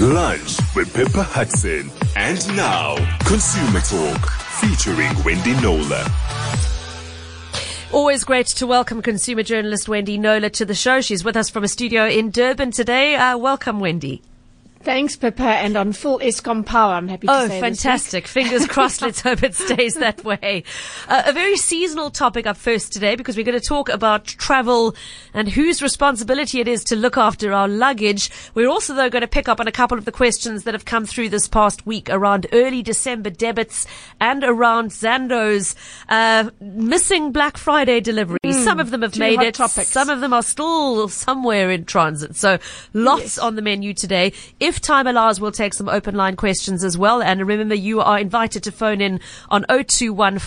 Lunch with Pippa Hudson. And now, Consumer Talk featuring Wendy Knowler. Always great to welcome consumer journalist Wendy Knowler to the show. She's with us from a studio in Durban today. Uh, welcome, Wendy. Thanks, Pippa, and on full Eskom power. I'm happy to oh, say. Oh, fantastic! Fingers crossed. Let's hope it stays that way. Uh, a very seasonal topic up first today because we're going to talk about travel and whose responsibility it is to look after our luggage. We're also, though, going to pick up on a couple of the questions that have come through this past week around early December debits and around Zando's uh, missing Black Friday delivery. Mm, Some of them have made it. Topics. Some of them are still somewhere in transit. So lots yes. on the menu today. If if time allows, we'll take some open line questions as well. And remember, you are invited to phone in on 021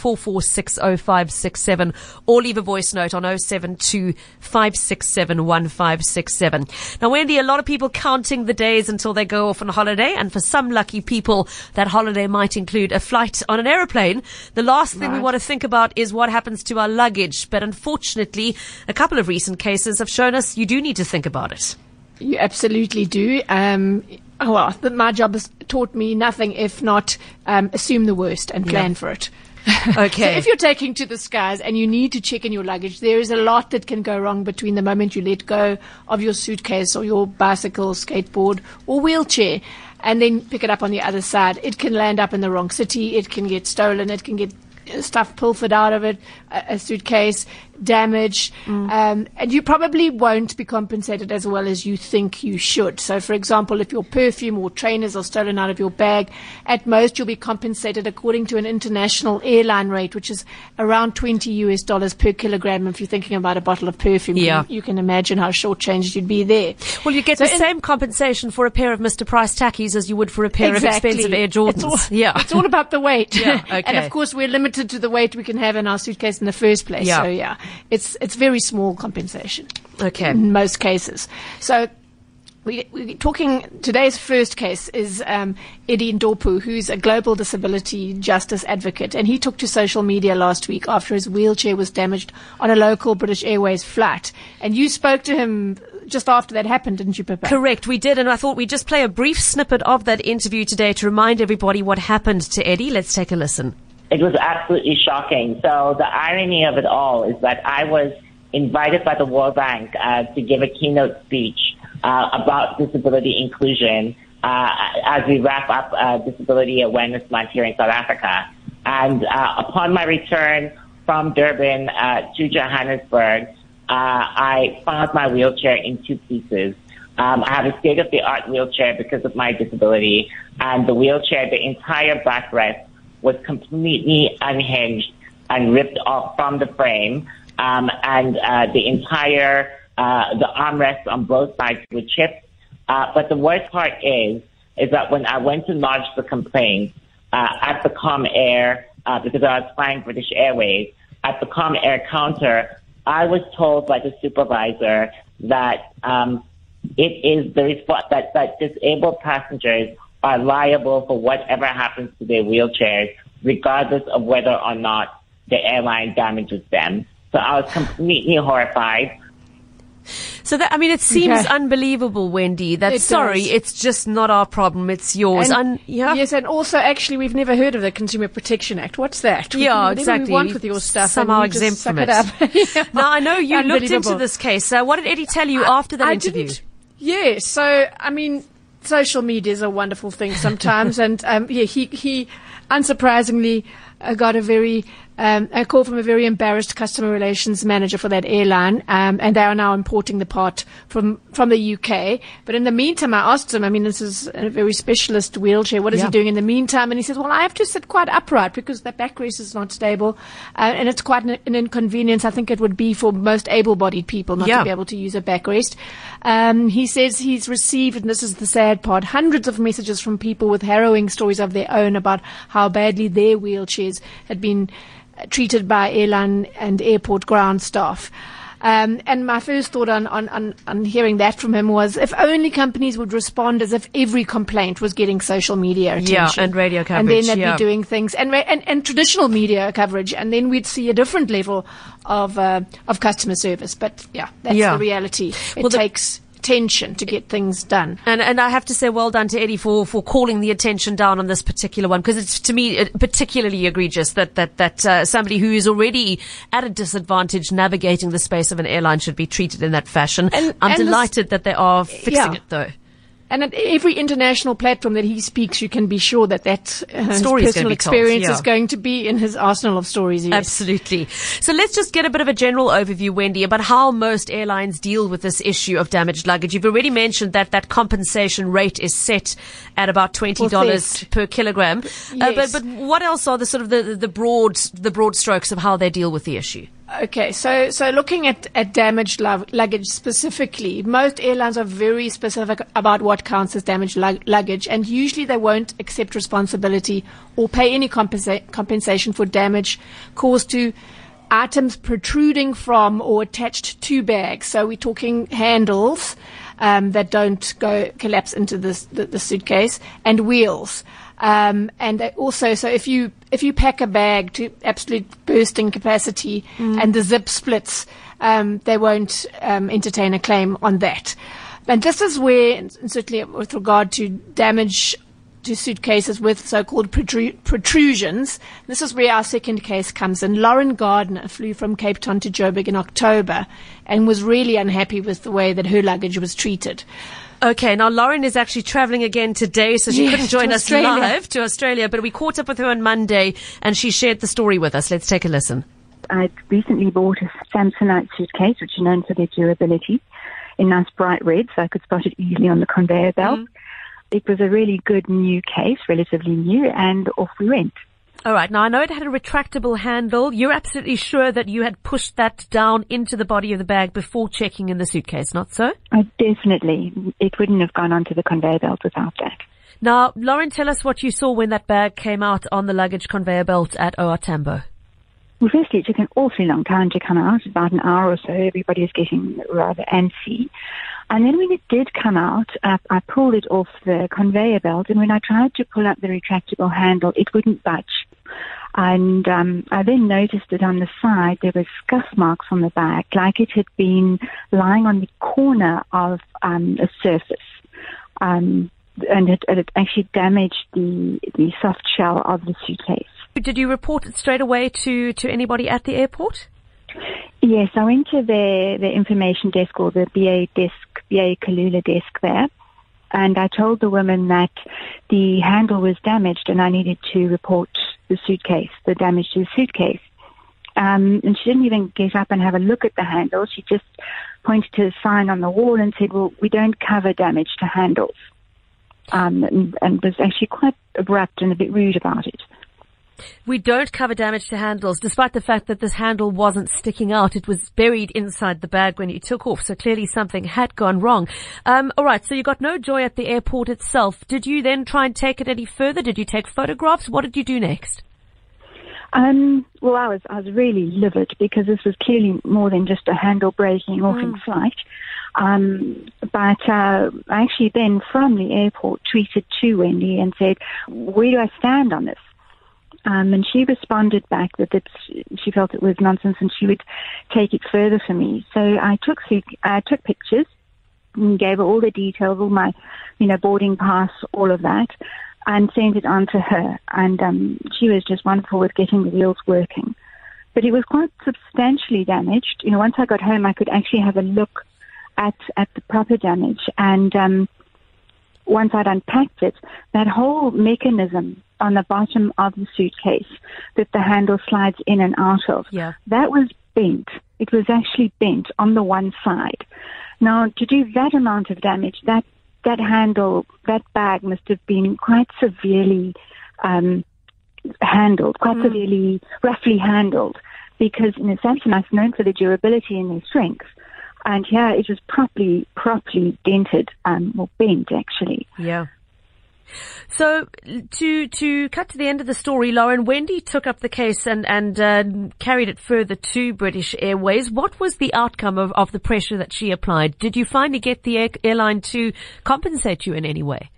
or leave a voice note on 072 1567. Now, Wendy, a lot of people counting the days until they go off on holiday. And for some lucky people, that holiday might include a flight on an aeroplane. The last thing right. we want to think about is what happens to our luggage. But unfortunately, a couple of recent cases have shown us you do need to think about it. You absolutely do. Um, oh, well, my job has taught me nothing if not um, assume the worst and plan yeah. for it. Okay. so if you're taking to the skies and you need to check in your luggage, there is a lot that can go wrong between the moment you let go of your suitcase or your bicycle, skateboard, or wheelchair and then pick it up on the other side. It can land up in the wrong city. It can get stolen. It can get stuff pilfered out of it, a, a suitcase damaged, mm. um, and you probably won't be compensated as well as you think you should. So, for example, if your perfume or trainers are stolen out of your bag, at most you'll be compensated according to an international airline rate, which is around 20 US dollars per kilogram. If you're thinking about a bottle of perfume, yeah. you, you can imagine how short-changed you'd be there. Well, you get so the in, same compensation for a pair of Mr. Price tackies as you would for a pair exactly. of expensive Air Jordans. It's all, yeah, it's all about the weight. yeah, okay. and of course, we're limited to the weight we can have in our suitcase in the first place. Yeah. So yeah, it's it's very small compensation. Okay. In most cases. So we, we're talking today's first case is um, Eddie Ndopu, who's a global disability justice advocate, and he took to social media last week after his wheelchair was damaged on a local British Airways flight. And you spoke to him just after that happened, didn't you, Pippa? Correct, we did, and I thought we'd just play a brief snippet of that interview today to remind everybody what happened to Eddie. Let's take a listen. It was absolutely shocking. So the irony of it all is that I was invited by the World Bank uh, to give a keynote speech uh, about disability inclusion uh, as we wrap up uh, Disability Awareness Month here in South Africa. And uh, upon my return from Durban uh, to Johannesburg, I found my wheelchair in two pieces. Um, I have a state of the art wheelchair because of my disability, and the wheelchair, the entire backrest was completely unhinged and ripped off from the frame, um, and uh, the entire uh, the armrests on both sides were chipped. Uh, but the worst part is is that when I went to lodge the complaint uh, at the Comair uh, because I was flying British Airways at the Comair counter, I was told by the supervisor that um, it is the resp- that that disabled passengers are liable for whatever happens to their wheelchairs, regardless of whether or not the airline damages them. So I was completely horrified. So that I mean, it seems okay. unbelievable, Wendy. That it sorry, does. it's just not our problem. It's yours. And, Un- yeah. Yes, and also actually, we've never heard of the Consumer Protection Act. What's that? Yeah, we, exactly. We want with your stuff somehow exempt from it. it yeah. Now I know you looked into this case. Uh, what did Eddie tell you I, after that I interview? Didn't. Yeah, so I mean, social media is a wonderful thing sometimes, and um, yeah, he he unsurprisingly uh, got a very um, a call from a very embarrassed customer relations manager for that airline, um, and they are now importing the part from from the UK. But in the meantime, I asked him. I mean, this is a very specialist wheelchair. What is yeah. he doing in the meantime? And he says, "Well, I have to sit quite upright because the backrest is not stable, uh, and it's quite an, an, inconvenience. I think it would be for most able-bodied people not yeah. to be able to use a backrest." Um, he says he's received, and this is the sad part, hundreds of messages from people with harrowing stories of their own about how badly their wheelchairs had been treated by airline and airport ground staff. Um, and my first thought on, on, on, hearing that from him was if only companies would respond as if every complaint was getting social media attention. Yeah, and radio coverage. And then they'd yeah. be doing things, and, and, and traditional media coverage, and then we'd see a different level of, uh, of customer service. But yeah, that's yeah. the reality. It well, takes attention to get things done. And and I have to say, well done to Eddie for, for calling the attention down on this particular one because it's to me particularly egregious that that that uh, somebody who is already at a disadvantage navigating the space of an airline should be treated in that fashion. And- I'm and this- delighted that they are fixing Yeah. it though. And at every international platform that he speaks, you can be sure that that uh, his Story personal gonna told, experience yeah. is going to be in his arsenal of stories. Yes. Absolutely. So let's just get a bit of a general overview, Wendy, about how most airlines deal with this issue of damaged luggage. You've already mentioned that that compensation rate is set at about twenty dollars per kilogram. Uh, but but what else are the sort of the, the broad the broad strokes of how they deal with the issue? Okay, so so looking at, at damaged lug- luggage specifically, most airlines are very specific about what counts as damaged lug- luggage, and usually they won't accept responsibility or pay any compensa- compensation for damage caused to items protruding from or attached to bags. So we're talking handles um, that don't go collapse into the, the suitcase and wheels. Um, and also, so if you if you pack a bag to absolute bursting capacity and the zip splits, um, they won't um, entertain a claim on that. And this is where, and certainly with regard to damage to suitcases with so-called protru- protrusions. This is where our second case comes in. Lauren Gardner flew from Cape Town to Joburg in October and was really unhappy with the way that her luggage was treated. Okay, now Lauren is actually traveling again today, so she Yes, couldn't join us Australia. live to Australia, but we caught up with her on Monday and she shared the story with us. Let's take a listen. I'd recently bought a Samsonite suitcase, which are known for their durability, in nice bright red, so I could spot it easily on the conveyor belt. Mm-hmm. It was a really good new case, relatively new, and off we went. All right. Now I know it had a retractable handle. You're absolutely sure that you had pushed that down into the body of the bag before checking in the suitcase, not so? I definitely, it wouldn't have gone onto the conveyor belt without that. Now, Lauren, tell us what you saw when that bag came out on the luggage conveyor belt at OR Tambo. Well, firstly, it took an awfully long time to come out, about an hour or so. Everybody was getting rather antsy. And then when it did come out, uh, I pulled it off the conveyor belt, and when I tried to pull up the retractable handle, it wouldn't budge. And um, I then noticed that on the side there were scuff marks on the bag, like it had been lying on the corner of um, a surface. Um, and it, it actually damaged the, the soft shell of the suitcase. Did you report it straight away to, to anybody at the airport? Yes, I went to the the information desk or the BA desk, BA Kulula desk there, and I told the woman that the handle was damaged and I needed to report the suitcase, the damage to the suitcase. Um, and she didn't even get up and have a look at the handle. She just pointed to a sign on the wall and said, "Well, we don't cover damage to handles," um, and, and was actually quite abrupt and a bit rude about it. We don't cover damage to handles, despite the fact that this handle wasn't sticking out. It was buried inside the bag when you took off, so clearly something had gone wrong. Um, all right, so you got no joy at the airport itself. Did you then try and take it any further? Did you take photographs? What did you do next? Um, well, I was I was really livid because this was clearly more than just a handle breaking off in flight. Um, but uh, I actually then from the airport tweeted to Wendy and said, "Where do I stand on this?" Um, and she responded back that it's, she felt it was nonsense and she would take it further for me. So I took I took pictures and gave her all the details, all my, you know, boarding pass, all of that, and sent it on to her. And um, she was just wonderful with getting the wheels working. But it was quite substantially damaged. You know, once I got home, I could actually have a look at at the proper damage. And um, once I'd unpacked it, that whole mechanism on the bottom of the suitcase that the handle slides in and out of, Yeah. that was bent. It was actually bent on the one side. Now, to do that amount of damage, that that handle, that bag must have been quite severely um, handled, quite severely, roughly handled, because you know, Samsonite's known for their durability and their strength. And yeah, it was properly, properly dented, um, or bent actually. Yeah. So to to cut to the end of the story, Lauren, Wendy took up the case and and uh, carried it further to British Airways. What was the outcome of, of the pressure that she applied? Did you finally get the air, airline to compensate you in any way?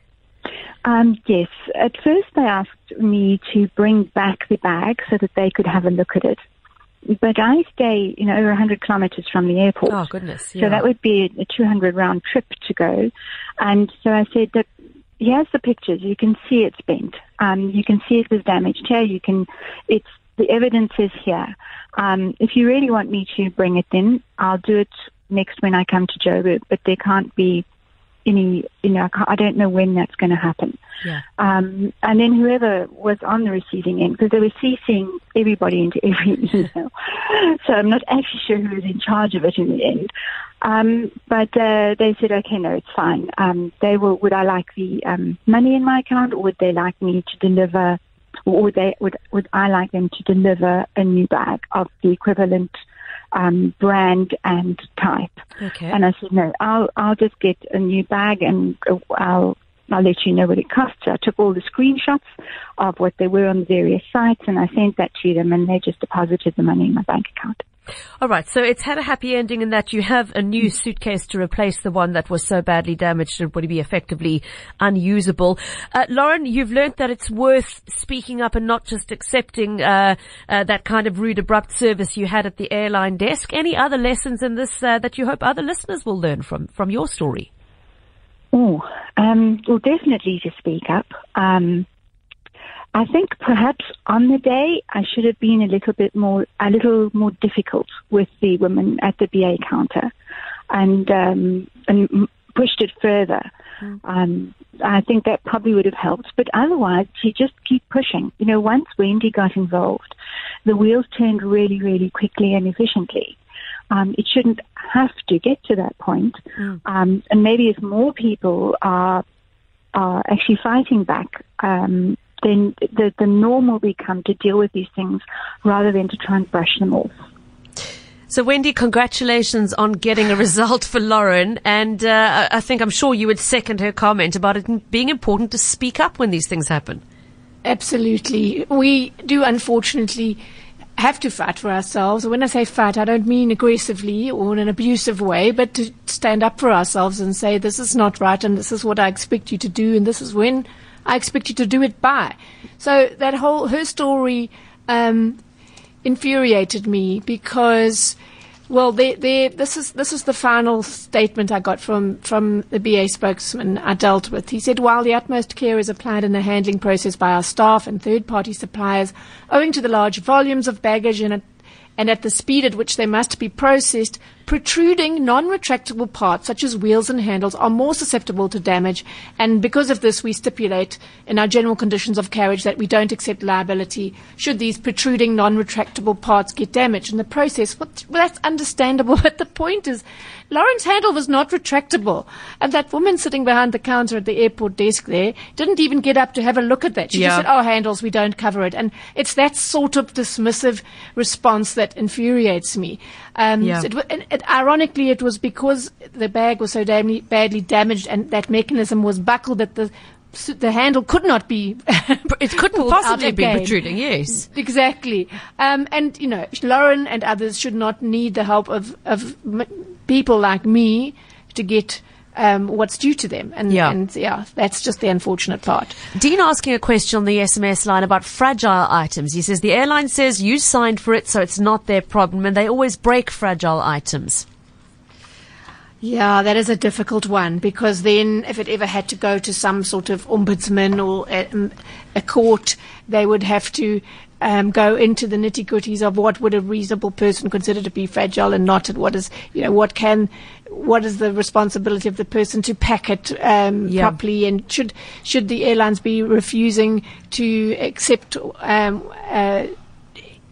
Um, yes. At first, they asked me to bring back the bag so that they could have a look at it. But I stay, you know, over 100 kilometers from the airport. Oh, goodness. So that would be a, a 200 round trip to go. And so I said that here's the pictures. You can see it's bent. Um, you can see it was damaged here. You can, it's, the evidence is here. Um, if you really want me to bring it in, I'll do it next when I come to Joburg, but there can't be any, you know, I, I don't know when that's going to happen. Yeah. Um, and then whoever was on the receiving end, because they were CCing everybody into every email. so I'm not actually sure who was in charge of it in the end. Um, but uh, they said, okay, no, it's fine. Um, they will. Would I like the um, money in my account, or would they like me to deliver, or would they would would I like them to deliver a new bag of the equivalent um, brand and type? Okay. And I said, no, I'll I'll just get a new bag and uh, I'll I'll let you know what it costs. So I took all the screenshots of what they were on the various sites and I sent that to them and they just deposited the money in my bank account. All right. So it's had a happy ending in that you have a new suitcase to replace the one that was so badly damaged and would be effectively unusable. Uh, Lauren, you've learnt that it's worth speaking up and not just accepting uh, uh, that kind of rude, abrupt service you had at the airline desk. Any other lessons in this uh, that you hope other listeners will learn from from your story? Oh, um, well, definitely to speak up. Um, I think perhaps on the day I should have been a little bit more, a little more difficult with the women at the BA counter, and um, and pushed it further. Mm. Um, I think that probably would have helped, but otherwise, she just keep pushing. You know, once Wendy got involved, the wheels turned really, really quickly and efficiently. Um, it shouldn't have to get to that point. Mm. Um, and maybe if more people are are actually fighting back, um, then the the norm will become to deal with these things rather than to try and brush them off. So, Wendy, congratulations on getting a result for Lauren. And uh, I think I'm sure you would second her comment about it being important to speak up when these things happen. Absolutely. We do, unfortunately, have to fight for ourselves. When I say fight, I don't mean aggressively or in an abusive way, but to stand up for ourselves and say, this is not right and this is what I expect you to do and this is when I expect you to do it by. So that whole, her story, um, infuriated me because well, they, they, this is this is the final statement I got from from the BA spokesman I dealt with. He said, while the utmost care is applied in the handling process by our staff and third-party suppliers, owing to the large volumes of baggage and, and at the speed at which they must be processed, protruding non-retractable parts such as wheels and handles are more susceptible to damage and because of this we stipulate in our general conditions of carriage that we don't accept liability should these protruding non-retractable parts get damaged in the process. Well, that's understandable but the point is Lauren's handle was not retractable and that woman sitting behind the counter at the airport desk there didn't even get up to have a look at that. She yeah. just said, oh handles, we don't cover it and it's that sort of dismissive response that infuriates me. Um, yeah. so it, it, ironically, it was because the bag was so damn, badly damaged and that mechanism was buckled that the the handle could not be. it couldn't possibly be protruding. Yes, exactly. Um, and you know, Lauren and others should not need the help of of people like me to get um, what's due to them. And yeah. and yeah, that's just the unfortunate part. Dean asking a question on the SMS line about fragile items. He says the airline says you signed for it, so it's not their problem, and they always break fragile items. Yeah, that is a difficult one because then if it ever had to go to some sort of ombudsman or a, um, a court, they would have to um, go into the nitty gritties of what would a reasonable person consider to be fragile and not, and what is, you know, what can, what is the responsibility of the person to pack it um, yeah. properly, and should should the airlines be refusing to accept um, uh,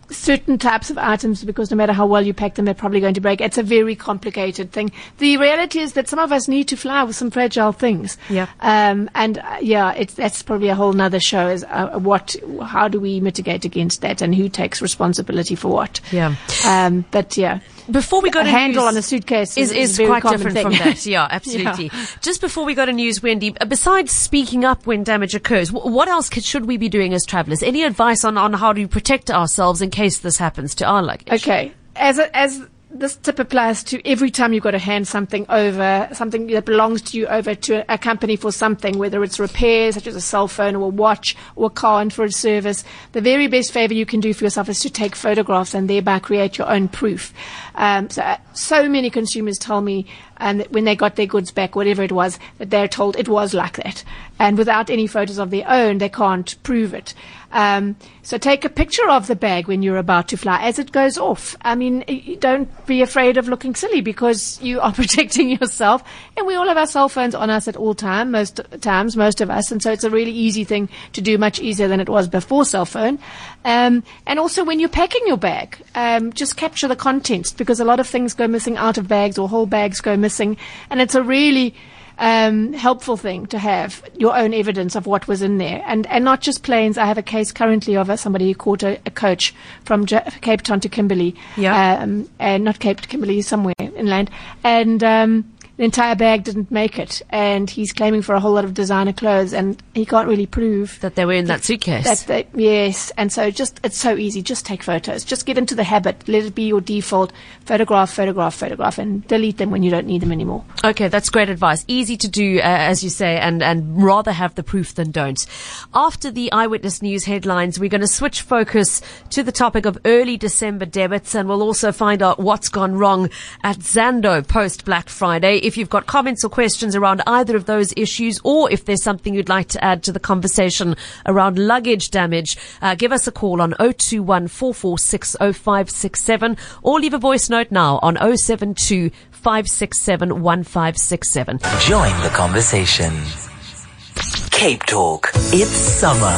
certain types of items because no matter how well you pack them, they're probably going to break. It's a very complicated thing. The reality is that some of us need to fly with some fragile things. Yeah. Um, and uh, yeah, it's, that's probably a whole nother show is uh, what, how do we mitigate against that and who takes responsibility for what? Yeah. Um, but yeah. Before we go to handle news on a suitcase is, is, is quite different thing. from that. Yeah, absolutely. yeah. Just before we go to news, Wendy, uh, besides speaking up when damage occurs, what else could, should we be doing as travellers? Any advice on, on how to protect ourselves in case this happens to our luggage? Okay. As a, as this tip applies to every time you've got to hand something over, something that belongs to you over to a, company for something, whether it's repairs, such as a cell phone or a watch or a car and for a service. The very best favor you can do for yourself is to take photographs and thereby create your own proof. Um, so, so many consumers tell me and when they got their goods back, whatever it was, that they're told it was like that. And without any photos of their own, they can't prove it. Um, so take a picture of the bag when you're about to fly as it goes off. I mean, don't be afraid of looking silly because you are protecting yourself. And we all have our cell phones on us at all most times, most of us. And so it's a really easy thing to do, much easier than it was before cell phone. Um, and also when you're packing your bag, um, just capture the contents because a lot of things go missing out of bags or whole bags go missing. And it's a really um, helpful thing to have your own evidence of what was in there, and and not just planes. I have a case currently of a, somebody who caught a, a coach from J- Cape Town to Kimberley, yeah, um, and not Cape to Kimberley, somewhere inland, and. Um, the entire bag didn't make it, and he's claiming for a whole lot of designer clothes, and he can't really prove that they were in that suitcase. That they, yes, and so just it's so easy. Just take photos. Just get into the habit. Let it be your default. Photograph, photograph, photograph, and delete them when you don't need them anymore. Okay, that's great advice. Easy to do, uh, as you say, and and rather have the proof than don't. After the eyewitness news headlines, we're going to switch focus to the topic of early December debits, and we'll also find out what's gone wrong at Zando post Black Friday if you've got comments or questions around either of those issues, or if there's something you'd like to add to the conversation around luggage damage, uh, give us a call on 021 or leave a voice note now on 072 567 1567. Join the conversation. Cape Talk. It's summer.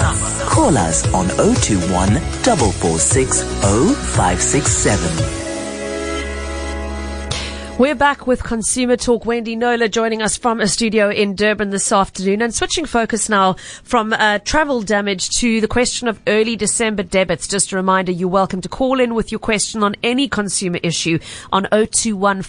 Call us on 021 446 0567. We're back with Consumer Talk. Wendy Knowler joining us from a studio in Durban this afternoon and switching focus now from uh, travel damage to the question of early December debits. Just a reminder, you're welcome to call in with your question on any consumer issue on 021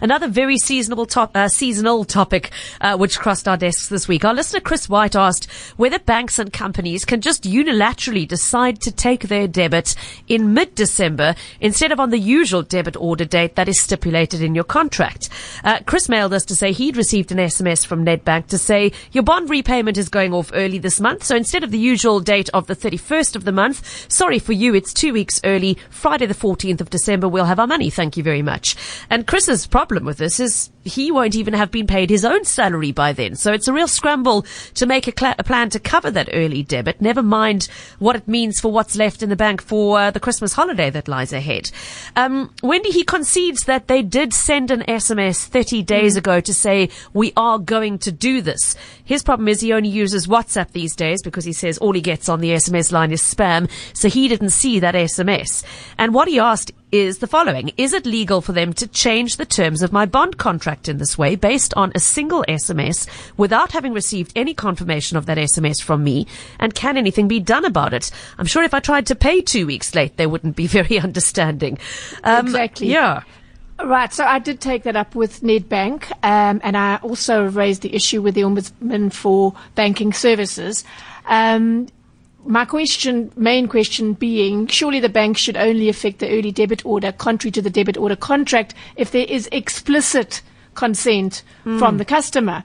Another very seasonable, top, uh, seasonal topic uh, which crossed our desks this week. Our listener Chris White asked whether banks and companies can just unilaterally decide to take their debit in mid-December instead of on the usual debit debit order date that is stipulated in your contract. Uh, Chris mailed us to say he'd received an SMS from Nedbank to say your bond repayment is going off early this month. So instead of the usual date of the 31st of the month, sorry for you, it's two weeks early. Friday the 14th of December, we'll have our money. Thank you very much. And Chris's problem with this is he won't even have been paid his own salary by then. So it's a real scramble to make a, cl- a plan to cover that early debit. Never mind what it means for what's left in the bank for uh, the Christmas holiday that lies ahead. Um, Wendy, he concedes that they did send an SMS 30 days mm. ago to say, we are going to do this. His problem is he only uses WhatsApp these days because he says all he gets on the SMS line is spam. So he didn't see that SMS. And what he asked is the following. Is it legal for them to change the terms of my bond contract in this way based on a single SMS without having received any confirmation of that SMS from me? And can anything be done about it? I'm sure if I tried to pay two weeks late, they wouldn't be very understanding. Um, exactly. Yeah. Right, so I did take that up with Nedbank, um, and I also raised the issue with the Ombudsman for Banking Services. Um, my question, main question being, surely the bank should only affect the early debit order contrary to the debit order contract if there is explicit consent mm. from the customer.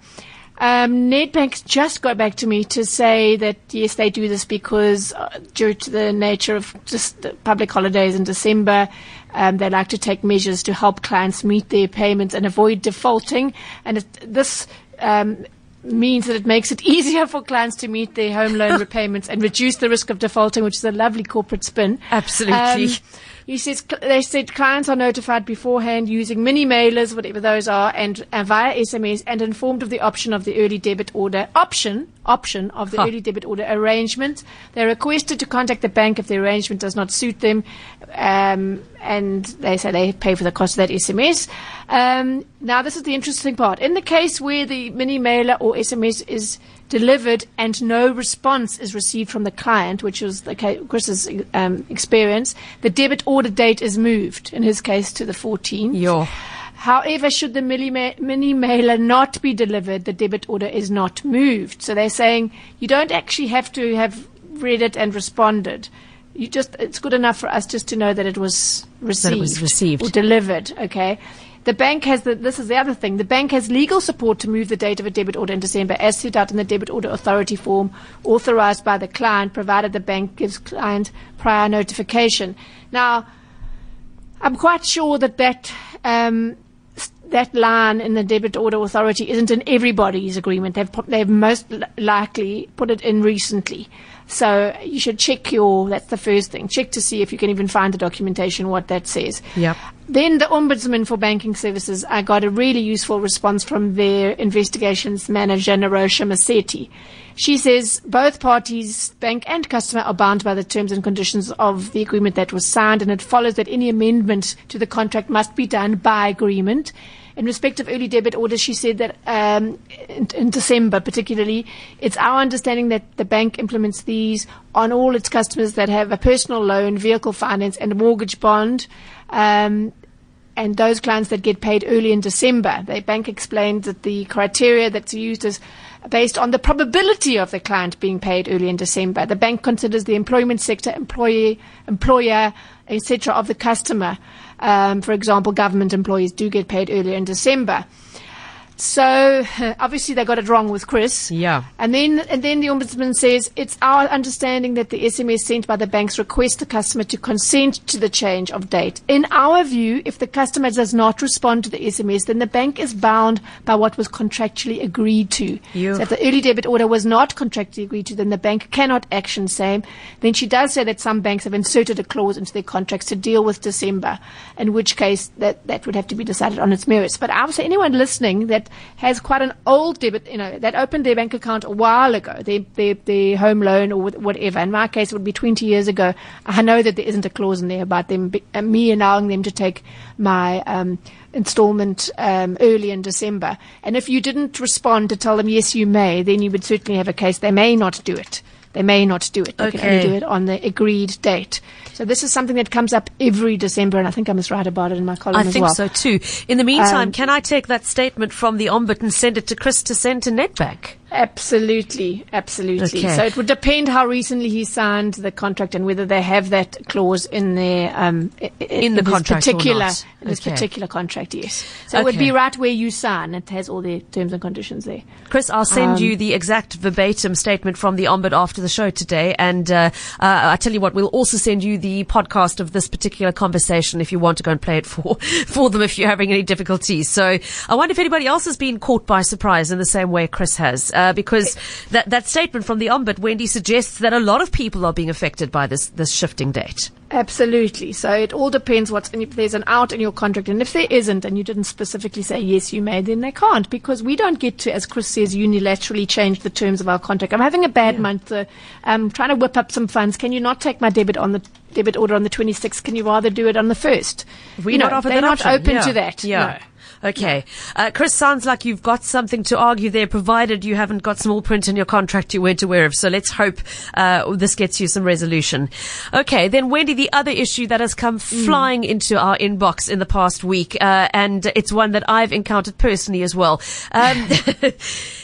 Um, Nedbank just got back to me to say that yes, they do this because uh, due to the nature of just the public holidays in December, um, they like to take measures to help clients meet their payments and avoid defaulting. And it, this um, means that it makes it easier for clients to meet their home loan repayments and reduce the risk of defaulting, which is a lovely corporate spin. Absolutely. Um, he says they said clients are notified beforehand using mini mailers, whatever those are, and, via SMS, and informed of the option of the early debit order option option of the huh. early debit order arrangement. They're requested to contact the bank if the arrangement does not suit them, um, and they say they pay for the cost of that SMS. Um, now, this is the interesting part. In the case where the mini mailer or SMS is delivered and no response is received from the client, which was the case, Chris's um, experience, the debit order date is moved, in his case, to the 14th. Yeah. However, should the mini mailer not be delivered, the debit order is not moved. So they're saying you don't actually have to have read it and responded. You just it's good enough for us just to know that it was received, it was received. or delivered. Okay. The bank has the, this is the other thing. The bank has legal support to move the date of a debit order in December as set out in the debit order authority form authorized by the client, provided the bank gives client prior notification. Now, I'm quite sure that that um, that line in the debit order authority isn't in everybody's agreement. They've they've most likely put it in recently. So you should check your. That's the first thing. Check to see if you can even find the documentation what that says. Yep. Then the Ombudsman for Banking Services, I got a really useful response from their investigations manager, Narosha Maseti. She says both parties, bank and customer, are bound by the terms and conditions of the agreement that was signed, and it follows that any amendment to the contract must be done by agreement. In respect of early debit orders, she said that um, in, in December, particularly, it's our understanding that the bank implements these on all its customers that have a personal loan, vehicle finance, and a mortgage bond. Um, and those clients that get paid early in December. The bank explained that the criteria that's used is based on the probability of the client being paid early in December. The bank considers the employment sector, employee, employer, etc. of the customer. Um, for example, government employees do get paid earlier in December. So obviously they got it wrong with Chris. Yeah. And then and then the ombudsman says it's our understanding that the SMS sent by the banks request the customer to consent to the change of date. In our view, if the customer does not respond to the SMS, then the bank is bound by what was contractually agreed to. You- So if the early debit order was not contractually agreed to, then the bank cannot action same. Then she does say that some banks have inserted a clause into their contracts to deal with December, in which case that, that would have to be decided on its merits. But I would say anyone listening that has quite an old debit, you know, that opened their bank account a while ago, their, their, their home loan or whatever. In my case, it would be 20 years ago. I know that there isn't a clause in there about them, be- uh, me allowing them to take my, um, installment um, early in December. And if you didn't respond to tell them yes, you may, then you would certainly have a case. They may not do it. They may not do it. They can Okay. only do it on the agreed date. So this is something that comes up every December, and I think I must write about it in my column I as think well. so too. In the meantime, Um, can I take that statement from the Ombud and send it to Chris to send to Nedbank? Absolutely, absolutely. Okay. So it would depend how recently he signed the contract and whether they have that clause in their um, i- i- In the this contract particular not. in this particular contract. Yes. So it would be right where you sign. It has all the terms and conditions there. Chris, I'll send Um, you the exact verbatim statement from the Ombud after the show today. And uh, uh, I tell you what, we'll also send you the podcast of this particular conversation if you want to go and play it for, for them if you're having any difficulties. So I wonder if anybody else has been caught by surprise in the same way Chris has. Uh, because that, that statement from the Ombud, Wendy, suggests that a lot of people are being affected by this, this shifting date. Absolutely. So it all depends what's in, if there's an out in your contract, and if there isn't, and you didn't specifically say yes, you may, then they can't because we don't get to, as Chris says, unilaterally change the terms of our contract. I'm having a bad month. Uh, I'm trying to whip up some funds. Can you not take my debit on the debit order on the 26th? Can you rather do it on the first? We you know, not they're not option. open Yeah. to that. Yeah. No. Okay. Uh, Chris, sounds like you've got something to argue there, provided you haven't got small print in your contract you weren't aware of. So let's hope uh, this gets you some resolution. Okay, then Wendy, the other issue that has come flying into our inbox in the past week, uh, and it's one that I've encountered personally as well. Um,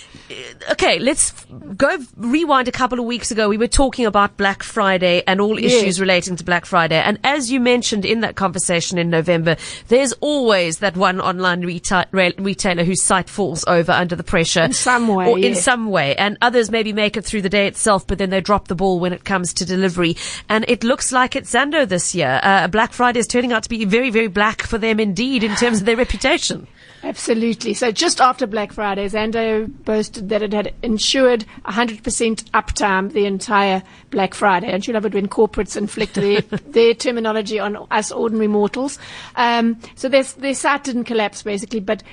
okay, let's go rewind a couple of weeks ago. We were talking about Black Friday and all issues relating to Black Friday. And as you mentioned in that conversation in November, there's always that one online reta- re- retailer whose site falls over under the pressure. In some way, Or in some way. And others maybe make it through the day itself, but then they drop the ball when it comes to delivery. And it looks like it's Zando this year. Uh, Black Friday is turning out to be very, very black for them indeed in terms of their reputation. Absolutely. So just after Black Friday, Zando boasted that it had ensured 100% uptime the entire Black Friday. And you love it when corporates inflict their, their terminology on us ordinary mortals. Um, so their, their site didn't collapse basically, but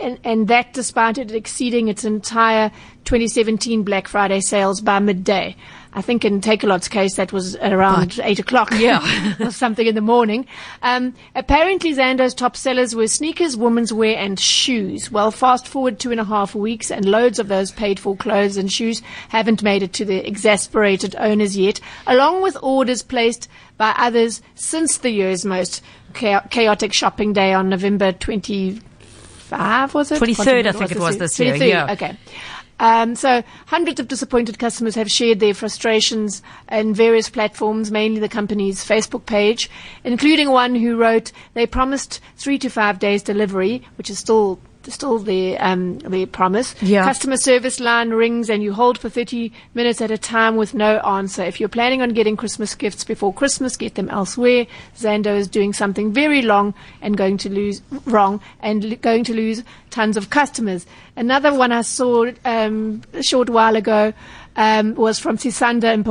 and, and that despite it exceeding its entire 2017 Black Friday sales by midday. I think in Takealot's case that was around eight o'clock. Yeah. or something in the morning. Um, apparently, Zando's top sellers were sneakers, women's wear, and shoes. Well, fast forward two and a half weeks, and loads of those paid for clothes and shoes haven't made it to the exasperated owners yet, along with orders placed by others since the year's most chaotic shopping day on November 25, was it? 23rd, I think it was this year, 23rd, yeah. Okay. Um, so hundreds of disappointed customers have shared their frustrations in various platforms, mainly the company's Facebook page, including one who wrote they promised three to five days delivery, which is still still their um, their promise. Yeah. Customer service line rings and you hold for 30 minutes at a time with no answer. If you're planning on getting Christmas gifts before Christmas, get them elsewhere. Zando is doing something very long and going to lose wrong and going to lose tons of customers. Another one I saw um, a short while ago um, was from Sisanda in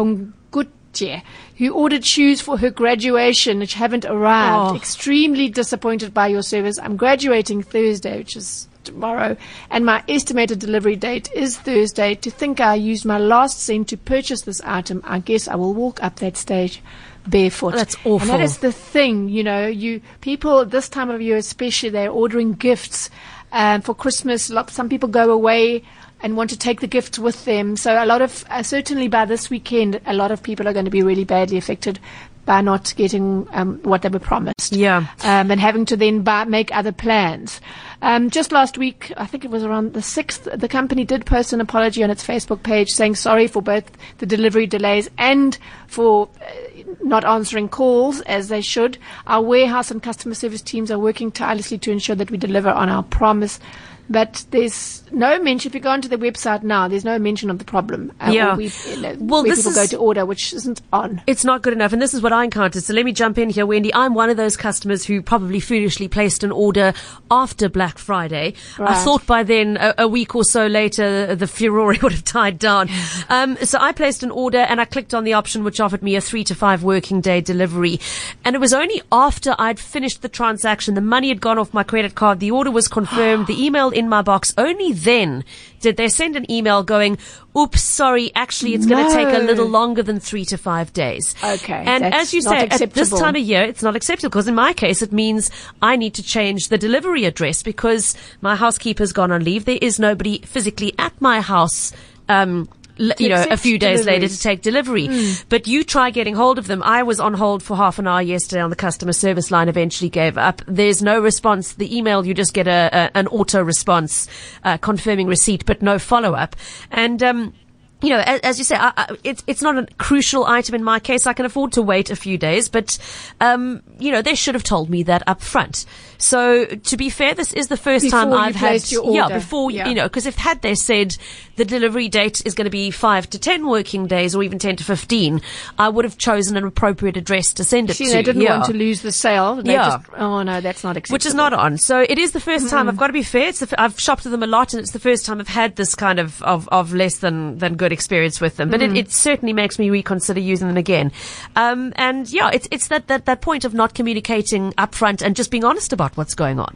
Who ordered shoes for her graduation which haven't arrived. Oh. Extremely disappointed by your service. I'm graduating Thursday, which is tomorrow, and my estimated delivery date is Thursday. To think I used my last cent to purchase this item, I guess I will walk up that stage barefoot. That's awful. And that is the thing, you know, you people at this time of year especially they're ordering gifts um, for Christmas. Some people go away and want to take the gifts with them. So a lot of uh, certainly by this weekend, a lot of people are going to be really badly affected by not getting um, what they were promised. Yeah. Um, and having to then buy, make other plans. Um, just last week, I think it was around the sixth, the company did post an apology on its Facebook page saying sorry for both the delivery delays and for uh, not answering calls as they should. Our warehouse and customer service teams are working tirelessly to ensure that we deliver on our promise. But there's no mention. If you go onto the website now, there's no mention of the problem. Uh, Yeah. We, you know, Well, this people go to order, which isn't on. It's not good enough, and this is what I encountered. So let me jump in here, Wendy. I'm one of those customers who probably foolishly placed an order after Black Friday. I thought by then, a, a week or so later, the furore would have died down. Um, so I placed an order, and I clicked on the option which offered me a three to five working day delivery. And it was only after I'd finished the transaction, the money had gone off my credit card, the order was confirmed, the email in my box. Only then did they send an email going, "Oops, sorry, actually, it's going to take a little longer than three to five days." Okay, And as you say, at this time of year, it's not acceptable because in my case, it means I need to change the delivery address because my housekeeper's gone on leave. There is nobody physically at my house. Um, you know, a few days later to take delivery. But you try getting hold of them. I was on hold for half an hour yesterday on the customer service line, eventually gave up. There's no response. The email, you just get a, a an auto response, uh, confirming receipt, but no follow up. And, um, you know, as, as you say, I, I, it's it's not a crucial item in my case. I can afford to wait a few days, but um, you know, they should have told me that up front. So to be fair, this is the first time Before you I've had yeah before Yeah. you know because if had they said the delivery date is going to be five to ten working days or even ten to fifteen, I would have chosen an appropriate address to send it See, to. they didn't yeah. want to lose the sale. They Yeah. Just, oh no, that's not acceptable. Which is not on. So it is the 1st time. I've got to be fair. It's the, f- I've shopped with them a lot, and it's the first time I've had this kind of, of, of less than, than good experience with them. But it, it certainly makes me reconsider using them again. Um, and yeah, it's it's that, that that point of not communicating upfront and just being honest about what's going on.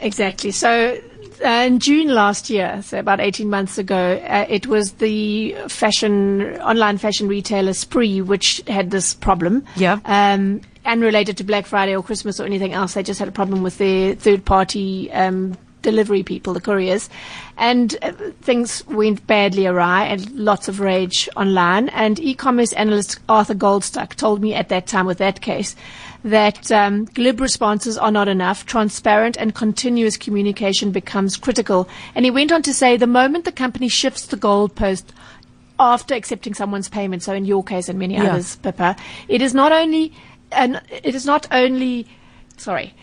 Exactly. So uh, in June last year, so about 18 months ago, uh, it was the fashion, online fashion retailer Spree, which had this problem. Yeah. Um, unrelated to Black Friday or Christmas or anything else. They just had a problem with their third party, um, delivery people, the couriers. And uh, things went badly awry and lots of rage online. And e-commerce analyst Arthur Goldstuck told me at that time with that case that um, glib responses are not enough. Transparent and continuous communication becomes critical. And he went on to say the moment the company shifts the goalpost after accepting someone's payment, so in your case and many Yeah. others, Pippa, it is not only, and it is not only, sorry,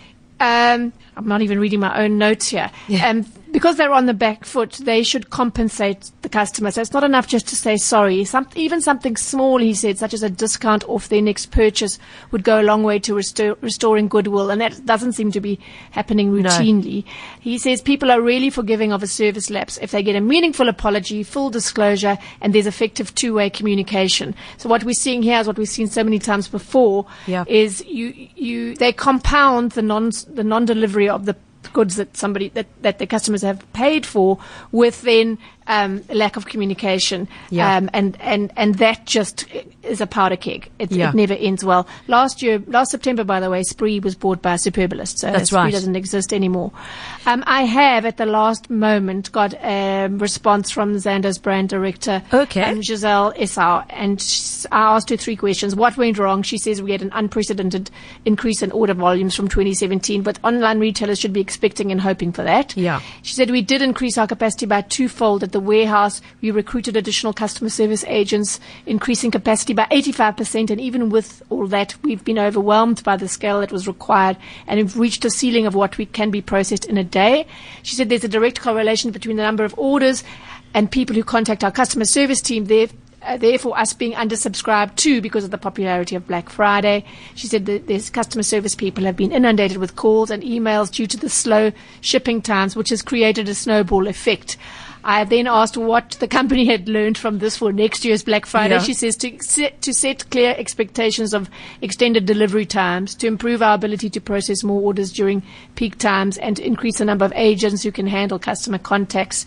um, I'm not even reading my own notes here. Um, because they're on the back foot, they should compensate the customer. So it's not enough just to say sorry. Some, even something small, he said, such as a discount off their next purchase, would go a long way to restore, restoring goodwill. And that doesn't seem to be happening routinely. He says people are really forgiving of a service lapse if they get a meaningful apology, full disclosure, and there's effective two-way communication. So what we're seeing here is what we've seen so many times before Yeah. is you, you, they compound the non, the non-delivery of the goods that somebody that, that the customers have paid for with then um, lack of communication Yeah. um, and, and and that just is a powder keg it, Yeah. it never ends well last year last September by the way Spree was bought by a Superbalist so That's Spree right. doesn't exist anymore um, I have at the last moment got a response from Zando's brand director Okay. um, Giselle Essau and I asked her three questions what went wrong she says we had an unprecedented increase in order volumes from 2017 but online retailers should be expecting and hoping for that Yeah. she said we did increase our capacity by twofold at the warehouse. We recruited additional customer service agents, increasing capacity by 85%. And even with all that, we've been overwhelmed by the scale that was required and we've reached a ceiling of what we can be processed in a day. She said there's a direct correlation between the number of orders and people who contact our customer service team. There, uh, therefore us being undersubscribed too because of the popularity of Black Friday. She said that these customer service people have been inundated with calls and emails due to the slow shipping times, which has created a snowball effect. I then asked what the company had learned from this for next year's Black Friday. Yeah. She says to set, to set clear expectations of extended delivery times, to improve our ability to process more orders during peak times, and to increase the number of agents who can handle customer contacts.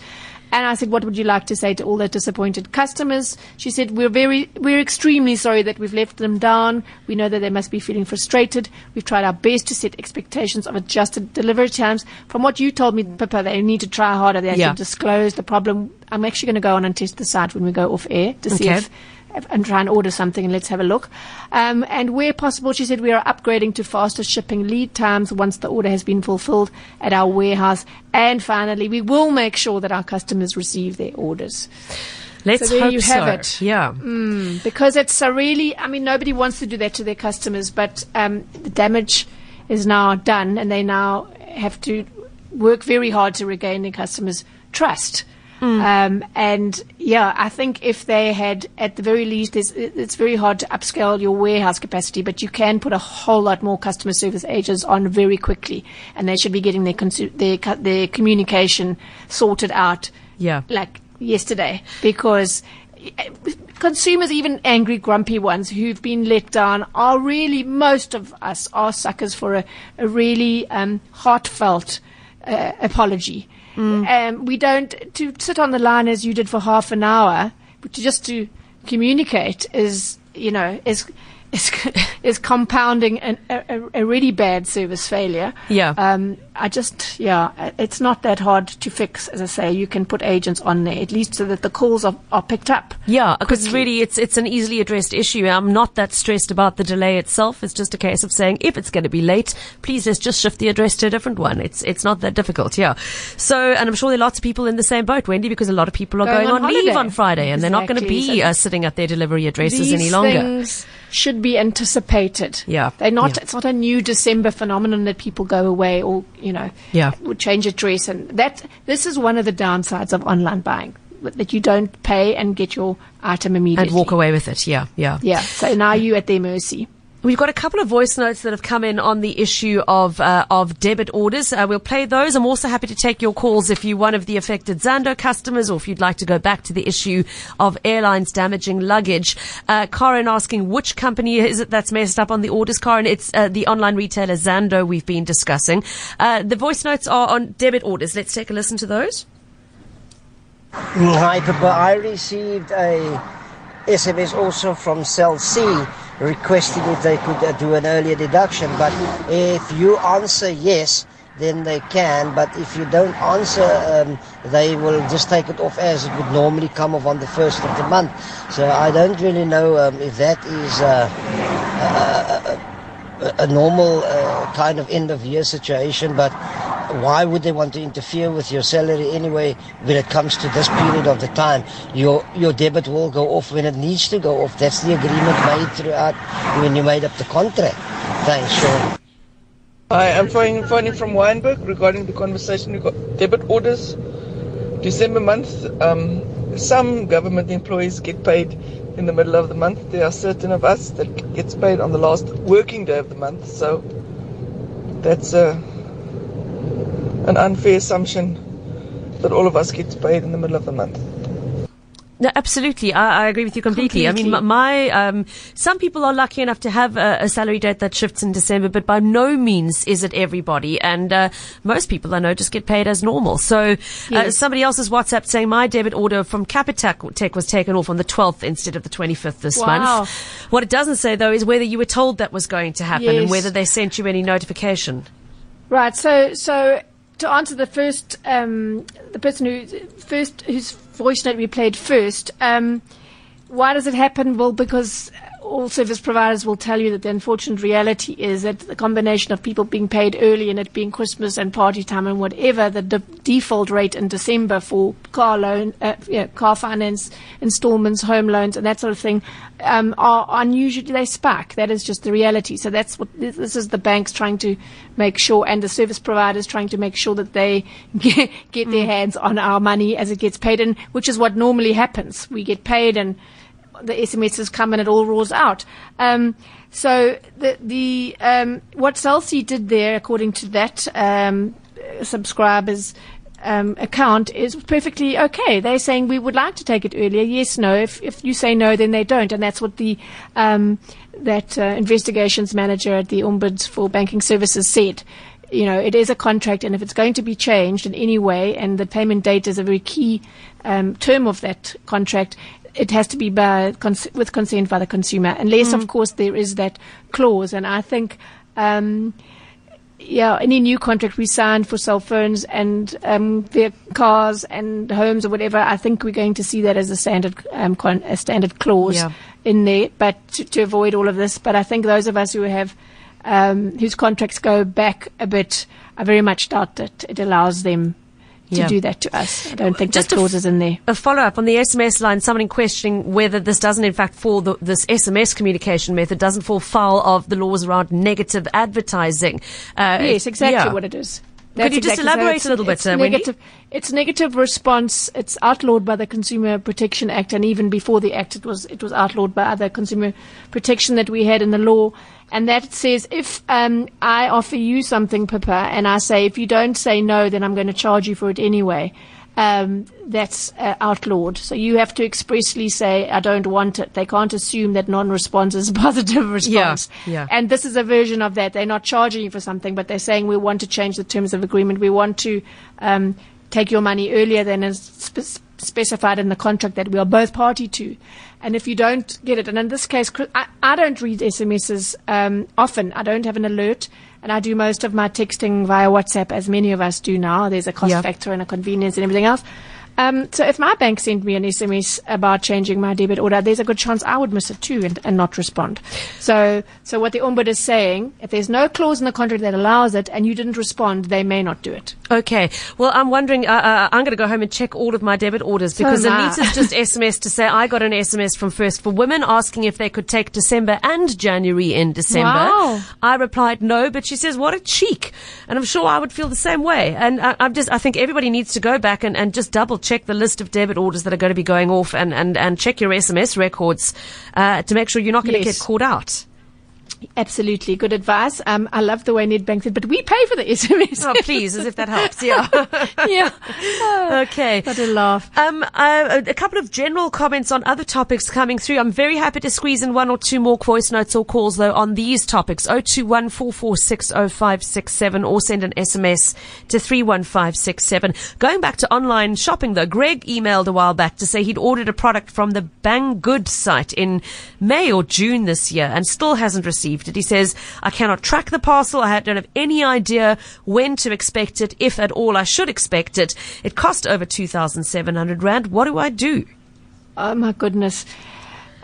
And I said, what would you like to say to all the disappointed customers? She said, we're very, we're extremely sorry that we've left them down. We know that they must be feeling frustrated. We've tried our best to set expectations of adjusted delivery times. From what you told me, Pippa, they need to try harder. They Yeah. to disclose the problem. I'm actually going to go on and test the site when we go off air to see if and try and order something and let's have a look. Um, and where possible, she said we are upgrading to faster shipping lead times once the order has been fulfilled at our warehouse. And finally, we will make sure that our customers receive their orders. Let's So there hope you have so. it. Yeah. Because it's a really, I mean, nobody wants to do that to their customers, but um, the damage is now done and they now have to work very hard to regain their customers' trust. Um, and yeah, I think if they had, at the very least, it's very hard to upscale your warehouse capacity, but you can put a whole lot more customer service agents on very quickly, and they should be getting their consu- their their communication sorted out Yeah. like yesterday because eh, consumers, even angry, grumpy ones who've been let down, are really most of us are suckers for a, a really um, heartfelt uh, apology. Um, we don't to sit on the line as you did for half an hour, to just to communicate is you know is. Is, is compounding an, a, a- really bad service failure. Yeah. Um, I just, yeah, it's not that hard to fix. As I say, you can put agents on there at least so that the calls are, are picked up. Yeah, because really it's it's an easily addressed issue. I'm not that stressed about the delay itself. It's just a case of saying if it's going to be late, please let's just shift the address to a different one. It's it's not that difficult, yeah. So, and I'm sure there are lots of people in the same boat, Wendy, because a lot of people are Going going, on on, leave on Friday and they're not going to be So uh, sitting at their delivery addresses any longer. things should be anticipated. Yeah, they're not. yeah. It's not a new December phenomenon that people go away or you know, Yeah. would change address. And that this is one of the downsides of online buying that you don't pay and get your item immediately And walk away with it, yeah, yeah. Yeah. So now you're at their mercy. We've got a couple of voice notes that have come in on the issue of uh, of debit orders. Uh, we'll play those. I'm also happy to take your calls if you're one of the affected Zando customers, or if you'd like to go back to the issue of airlines damaging luggage. Uh, Karen asking which company is it that's messed up on the orders. Karen, it's uh, the online retailer Zando we've been discussing. Uh, the voice notes are on debit orders. Let's take a listen to those. Hi, Pippa. I received a SMS also from Cell C requesting if they could uh, do an earlier deduction. But if you answer yes, then they can. But if you don't answer, um, they will just take it off as it would normally come off on the first of the month. So I don't really know um, if that is. Uh, a, a normal uh, kind of end of year situation, but why would they want to interfere with your salary anyway when it comes to this period of the time? Your your debit will go off when it needs to go off. That's the agreement made throughout when you made up the contract. Thanks, Sean. Hi, I'm phoning, phoning from Wynberg regarding the conversation we got debit orders. December month, um, some government employees get paid in the middle of the month. There are certain of us that gets paid on the last working day of the month. So that's uh, an unfair assumption that all of us get paid in the middle of the month. No, absolutely. I, I agree with you completely. I mean, my, my um, some people are lucky enough to have a, a salary date that shifts in December, but by no means is it everybody. And uh, most people I know just get paid as normal. So uh, somebody else's WhatsApp saying my debit order from Capitec Tech was taken off on the 12th instead of the 25th this Wow. month. What it doesn't say though is whether you were told that was going to happen and whether they sent you any notification. Right. So, so to answer the first, um, the person who first whose voice note we played first. Um, why does it happen? Well, because all service providers will tell you that the unfortunate reality is that the combination of people being paid early and it being Christmas and party time and whatever, the de- default rate in December for car loan, uh, yeah, car finance installments, home loans, and that sort of thing, um, are unusually they spike. That is just the reality. So that's what this, is the banks trying to make sure, and the service providers trying to make sure that they get, get their hands on our money as it gets paid, and which is what normally happens. We get paid and the SMSs come and it all rolls out. Um, so the the um, what Cell C did there, according to that um, subscribers. Um, account is perfectly okay. They're saying we would like to take it earlier. Yes, no. If if you say no, then they don't, and that's what the um, that uh, investigations manager at the Ombuds for Banking Services said you know, it is a contract, and if it's going to be changed in any way, and the payment date is a very key um, term of that contract, it has to be by cons- with consent by the consumer, unless, of course, there is that clause. And I think, um, yeah, any new contract we sign for cell phones and um, their cars and homes or whatever, I think we're going to see that as a standard um, con- a standard clause Yeah. in there, but to, to avoid all of this. But I think those of us who have um, whose contracts go back a bit, I very much doubt that it allows them to Yeah. do that to us. I don't think Just that a f- clause is in there. A follow up on the SMS line, someone questioning whether this doesn't in fact fall, the, this SMS communication method doesn't fall foul of the laws around negative advertising. Uh, Yes, exactly yeah. what it is. Could you just exactly- elaborate it's- a little bit, it's uh, Wendy? negative, It's negative response. It's outlawed by the Consumer Protection Act, and even before the act, it was it was outlawed by other consumer protection that we had in the law. And that says if um, I offer you something, Pippa, and I say if you don't say no, then I'm going to charge you for it anyway. Um, that's uh, outlawed. So you have to expressly say, I don't want it. They can't assume that non-response is a positive response. yeah. And this is a version of that. They're not charging you for something, but they're saying we want to change the terms of agreement. We want to um, take your money earlier than is spe- specified in the contract that we are both party to. And if you don't get it, and in this case, I, I don't read SMSs um, often. I don't have an alert. And I do most of my texting via WhatsApp, as many of us do now. There's a cost Yeah. factor and a convenience and everything else. Um, so if my bank sent me an SMS about changing my debit order, there's a good chance I would miss it too and, and not respond. So, so what the Ombud is saying, if there's no clause in the contract that allows it and you didn't respond, they may not do it. Okay. Well, I'm wondering, uh, uh, I'm going to go home and check all of my debit orders because I. Anita's just SMS to say I got an SMS from First for Women asking if they could take December and January in December. Wow. I replied no, but she says, what a cheek. And I'm sure I would feel the same way. And I, I'm just, I think everybody needs to go back and, and just double check the list of debit orders that are going to be going off and, and, and check your SMS records, uh, to make sure you're not going to Yes. get caught out. Absolutely. Good advice. Um, I love the way Ned Nedbank said, but we pay for the SMS. Oh, please, as if that helps. Yeah. yeah. okay. What a laugh. Um, uh, a couple of general comments on other topics coming through. I'm very happy to squeeze in one or two more voice notes or calls though on these topics. 021 4460567 or send an SMS to 31567. Going back to online shopping though, Greg emailed a while back to say he'd ordered a product from the Banggood site in May or June this year and still hasn't received it. He says, I cannot track the parcel. I don't have any idea when to expect it, if at all I should expect it. It cost over 2,700 Rand. What do I do? Oh my goodness.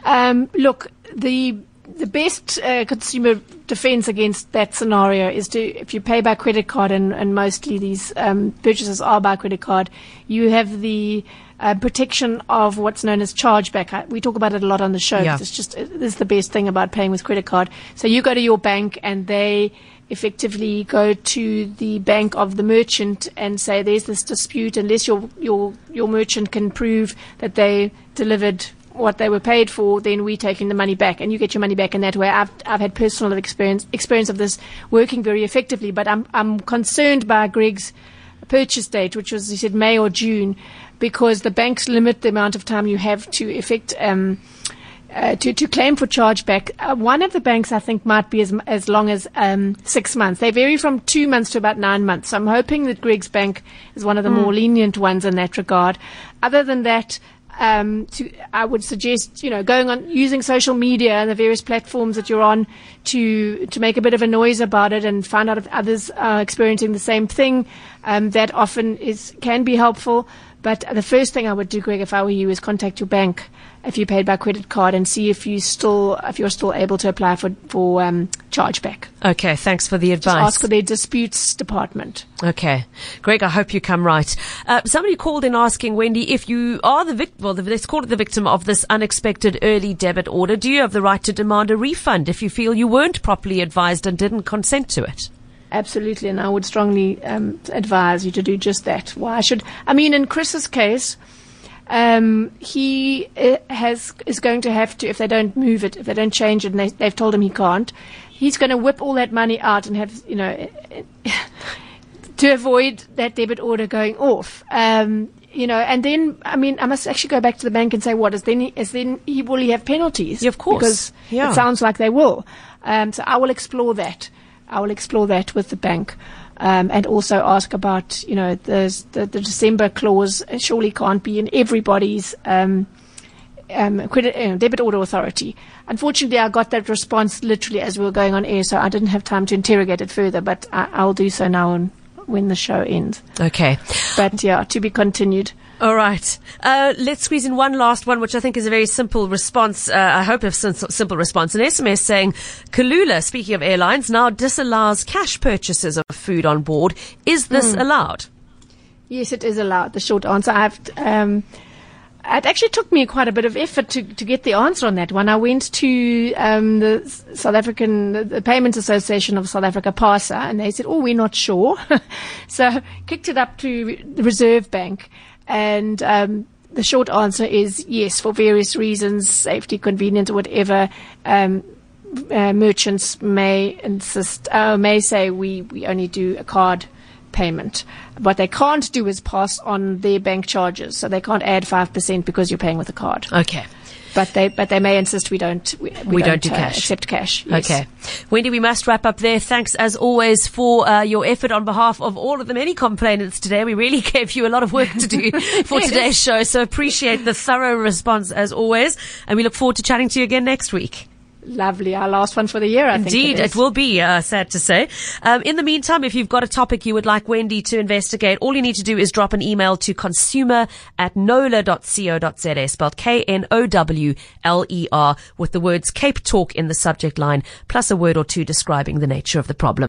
Um, look, the the best uh, consumer defense against that scenario is to if you pay by credit card and, and mostly these um, purchases are by credit card, you have the uh, protection of what's known as chargeback. I, we talk about it a lot on the show. Yeah. It's just it is the best thing about paying with credit card. So you go to your bank and they effectively go to the bank of the merchant and say there's this dispute unless your your your merchant can prove that they delivered what they were paid for, then we're taking the money back, and you get your money back in that way. I've I've had personal experience experience of this working very effectively, but I'm I'm concerned by Greg's purchase date, which was he said May or June, because the banks limit the amount of time you have to effect. Um, uh, to, to claim for chargeback, uh, one of the banks I think might be as, as long as um, six months. They vary from two months to about nine months. So I'm hoping that Greg's Bank is one of the more lenient ones in that regard. Other than that, um, to, I would suggest, you know, going on using social media and the various platforms that you're on to to make a bit of a noise about it and find out if others are experiencing the same thing. Um, that often is can be helpful. But the first thing I would do, Greg, if I were you, is contact your bank if you paid by credit card and see if you still if you're still able to apply for for um, chargeback. Okay, thanks for the Just advice. ask for their disputes department. Okay. Greg, I hope you come right. Uh, somebody called in asking, Wendy, if you are the victim, well, the, let's call it the victim of this unexpected early debit order, do you have the right to demand a refund if you feel you weren't properly advised and didn't consent to it? Absolutely, and I would strongly um, advise you to do just that. Why should I mean in Chris's case, um, he uh, has is going to have to if they don't move it, if they don't change it, and they, they've told him he can't. He's going to whip all that money out and have you know to avoid that debit order going off. Um, you know, and then I mean, I must actually go back to the bank and say, what is then? Is then he will he have penalties? Yeah, of course. because Yeah. it sounds like they will. Um, so I will explore that. I will explore that with the bank. Um, and also ask about, you know, the, the, the December clause surely can't be in everybody's um, um, credit, uh, debit order authority. Unfortunately, I got that response literally as we were going on air, so I didn't have time to interrogate it further, but I, I'll do so now on, when the show ends. Okay. But yeah, to be continued. All right. Uh, let's squeeze in one last one, which I think is a very simple response. Uh, I hope a simple response. An SMS saying, Kulula, speaking of airlines, now disallows cash purchases of food on board. Is this allowed? Yes, it is allowed. The short answer. I've. Um, it actually took me quite a bit of effort to, to get the answer on that one. I went to um, the South African the, Payments Association of South Africa, PASA, and they said, "Oh, we're not sure." so kicked it up to the Reserve Bank, and um, the short answer is yes, for various reasons, safety, convenience, whatever. Um, uh, merchants may insist, uh, may say we, we only do a card payment. What they can't do is pass on their bank charges, so they can't add five percent because you're paying with a card. Okay. But they but they may insist we don't we, We don't do uh, cash. accept cash. yes. Okay. Wendy, we must wrap up there. Thanks as always for uh, your effort on behalf of all of the many complainants today. We really gave you a lot of work to do for today's show. So appreciate the thorough response as always. And we look forward to chatting to you again next week. Lovely. Our last one for the year. I Indeed, it, is. will be, uh, sad to say. Um, in the meantime, if you've got a topic you would like Wendy to investigate, all you need to do is drop an email to consumer at knowler.co.za, spelled K-N-O-W-L-E-R, with the words Cape Talk in the subject line, plus a word or two describing the nature of the problem.